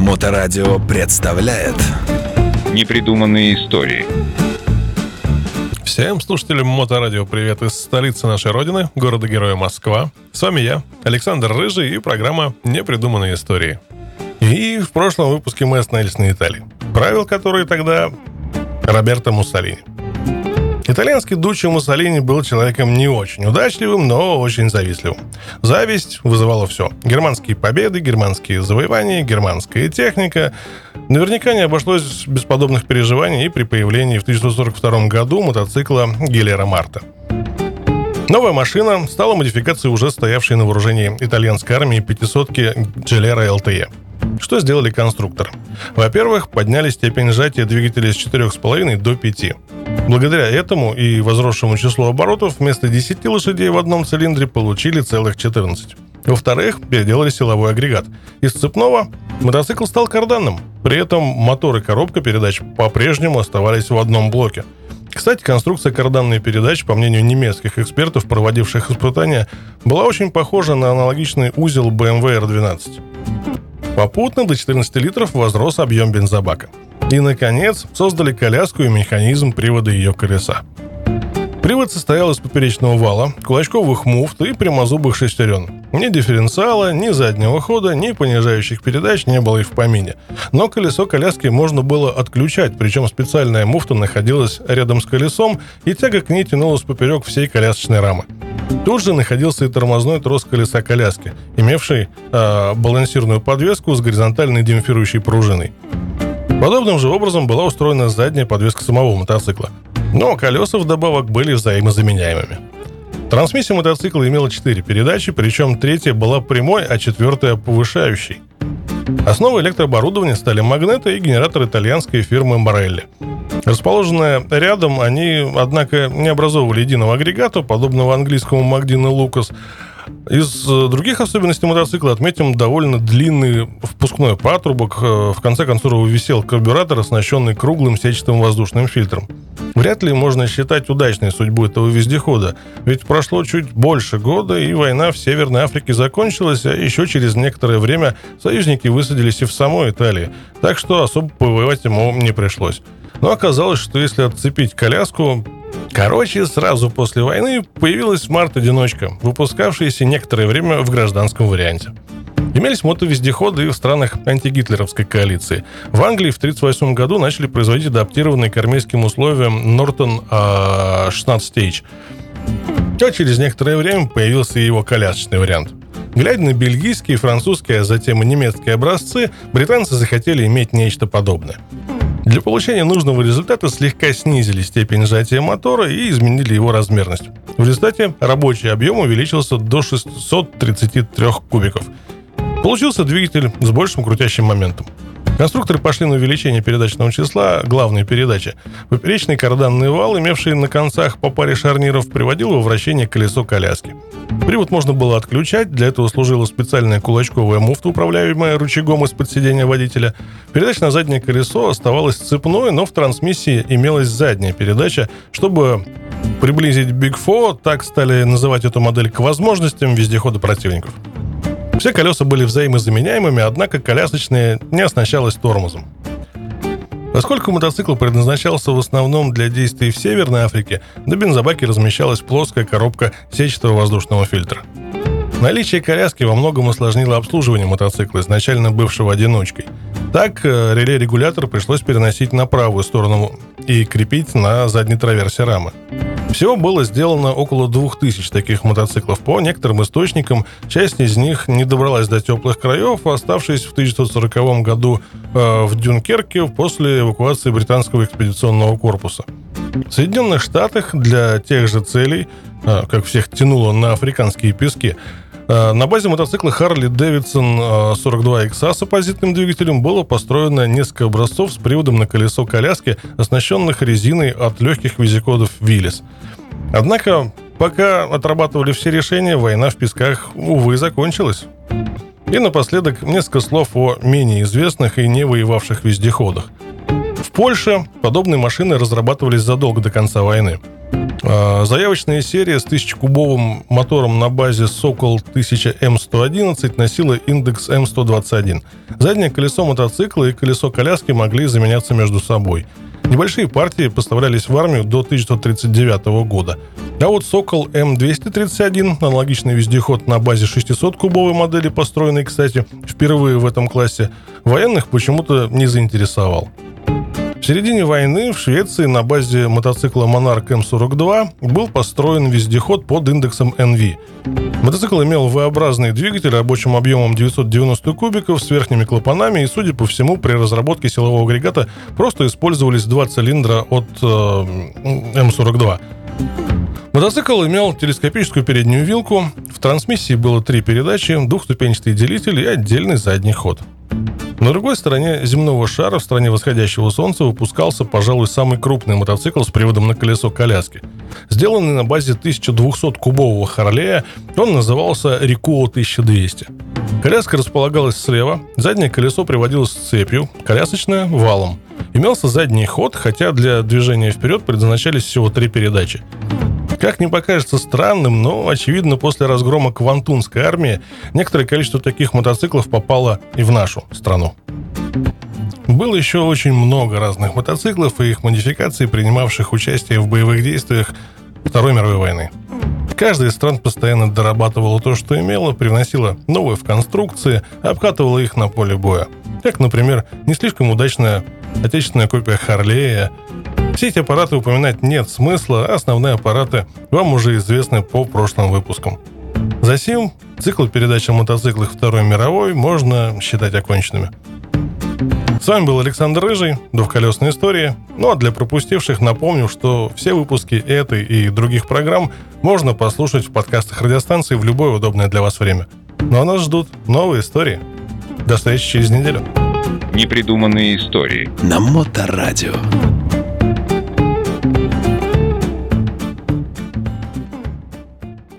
Моторадио представляет Непридуманные истории Всем слушателям Моторадио привет из столицы нашей родины, города-героя Москва. С вами я, Александр Рыжий и программа «Непридуманные истории». И в прошлом выпуске мы остановились на Италии. Правил которые тогда Роберто Муссолини. Итальянский Дуччо Муссолини был человеком не очень удачливым, но очень завистливым. Зависть вызывала все. Германские победы, германские завоевания, германская техника. Наверняка не обошлось без подобных переживаний и при появлении в 1942 году мотоцикла Гелера Марта. Новая машина стала модификацией уже стоявшей на вооружении итальянской армии 500-ки Gilera LTE. Что сделали конструктор? Во-первых, подняли степень сжатия двигателя с 4,5 до 5. Благодаря этому и возросшему числу оборотов вместо 10 лошадей в одном цилиндре получили целых 14. Во-вторых, переделали силовой агрегат. Из цепного мотоцикл стал карданным. При этом мотор и коробка передач по-прежнему оставались в одном блоке. Кстати, конструкция карданной передач, по мнению немецких экспертов, проводивших испытания, была очень похожа на аналогичный узел BMW R12. Попутно до 14 литров возрос объем бензобака – и, наконец, создали коляску и механизм привода ее колеса. Привод состоял из поперечного вала, кулачковых муфт и прямозубых шестерен. Ни дифференциала, ни заднего хода, ни понижающих передач не было и в помине. Но колесо коляски можно было отключать, причем специальная муфта находилась рядом с колесом, и тяга к ней тянулась поперек всей колясочной рамы. Тут же находился и тормозной трос колеса коляски, имевший э, балансирную подвеску с горизонтальной демпфирующей пружиной. Подобным же образом была устроена задняя подвеска самого мотоцикла. Но колеса вдобавок были взаимозаменяемыми. Трансмиссия мотоцикла имела 4 передачи, причем третья была прямой, а четвертая повышающей. Основой электрооборудования стали магниты и генератор итальянской фирмы Морелли. Расположенные рядом, они, однако, не образовывали единого агрегата, подобного английскому Магдина Лукас, из э, других особенностей мотоцикла отметим довольно длинный впускной патрубок, э, в конце которого висел карбюратор, оснащенный круглым сетчатым воздушным фильтром. Вряд ли можно считать удачной судьбу этого вездехода, ведь прошло чуть больше года, и война в Северной Африке закончилась, а еще через некоторое время союзники высадились и в самой Италии, так что особо повоевать ему не пришлось. Но оказалось, что если отцепить коляску, Короче, сразу после войны появилась смарт-одиночка, выпускавшаяся некоторое время в гражданском варианте. Имелись мотовездеходы и в странах антигитлеровской коалиции. В Англии в 1938 году начали производить адаптированный к армейским условиям а, 16H. А через некоторое время появился и его колясочный вариант. Глядя на бельгийские, французские, а затем и немецкие образцы, британцы захотели иметь нечто подобное. Для получения нужного результата слегка снизили степень сжатия мотора и изменили его размерность. В результате рабочий объем увеличился до 633 кубиков. Получился двигатель с большим крутящим моментом. Конструкторы пошли на увеличение передачного числа главной передачи. Поперечный карданный вал, имевший на концах по паре шарниров, приводил во вращение колесо коляски. Привод можно было отключать, для этого служила специальная кулачковая муфта, управляемая рычагом из-под сидения водителя. Передача на заднее колесо оставалась цепной, но в трансмиссии имелась задняя передача, чтобы приблизить Big Four, так стали называть эту модель, к возможностям вездехода противников. Все колеса были взаимозаменяемыми, однако колясочная не оснащалась тормозом. Поскольку мотоцикл предназначался в основном для действий в Северной Африке, на бензобаке размещалась плоская коробка сетчатого воздушного фильтра. Наличие коляски во многом усложнило обслуживание мотоцикла, изначально бывшего одиночкой. Так, э, реле-регулятор пришлось переносить на правую сторону и крепить на задней траверсе рамы. Всего было сделано около 2000 таких мотоциклов. По некоторым источникам, часть из них не добралась до теплых краев, оставшись в 1940 году э, в Дюнкерке после эвакуации британского экспедиционного корпуса. В Соединенных Штатах для тех же целей, э, как всех тянуло на африканские пески, на базе мотоцикла Harley Davidson 42XA с оппозитным двигателем было построено несколько образцов с приводом на колесо коляски, оснащенных резиной от легких визикодов Willys. Однако, пока отрабатывали все решения, война в песках, увы, закончилась. И напоследок несколько слов о менее известных и не воевавших вездеходах. В Польше подобные машины разрабатывались задолго до конца войны. А, Заявочная серия с 1000-кубовым мотором на базе Sokol 1000 M111 носила индекс M121. Заднее колесо мотоцикла и колесо коляски могли заменяться между собой. Небольшие партии поставлялись в армию до 1939 года. А вот Сокол М231, аналогичный вездеход на базе 600-кубовой модели, построенный, кстати, впервые в этом классе, военных почему-то не заинтересовал. В середине войны в Швеции на базе мотоцикла Monarch M42 был построен вездеход под индексом NV. Мотоцикл имел V-образный двигатель рабочим объемом 990 кубиков с верхними клапанами и, судя по всему, при разработке силового агрегата просто использовались два цилиндра от э, М42. Мотоцикл имел телескопическую переднюю вилку, в трансмиссии было три передачи, двухступенчатый делитель и отдельный задний ход. На другой стороне земного шара, в стране восходящего солнца, выпускался, пожалуй, самый крупный мотоцикл с приводом на колесо коляски. Сделанный на базе 1200-кубового Харлея, он назывался Рикуо 1200. Коляска располагалась слева, заднее колесо приводилось цепью, колясочное – валом. Имелся задний ход, хотя для движения вперед предназначались всего три передачи. Как не покажется странным, но, очевидно, после разгрома Квантунской армии некоторое количество таких мотоциклов попало и в нашу страну. Было еще очень много разных мотоциклов и их модификаций, принимавших участие в боевых действиях Второй мировой войны. Каждая из стран постоянно дорабатывала то, что имела, привносила новые в конструкции, обкатывала их на поле боя. Как, например, не слишком удачная отечественная копия Харлея, все эти аппараты упоминать нет смысла, а основные аппараты вам уже известны по прошлым выпускам. Засим цикл передач о мотоциклах Второй мировой можно считать оконченными. С вами был Александр Рыжий, двухколесные истории. Ну а для пропустивших напомню, что все выпуски этой и других программ можно послушать в подкастах радиостанции в любое удобное для вас время. Ну а нас ждут новые истории. До встречи через неделю. Непридуманные истории. На Моторадио.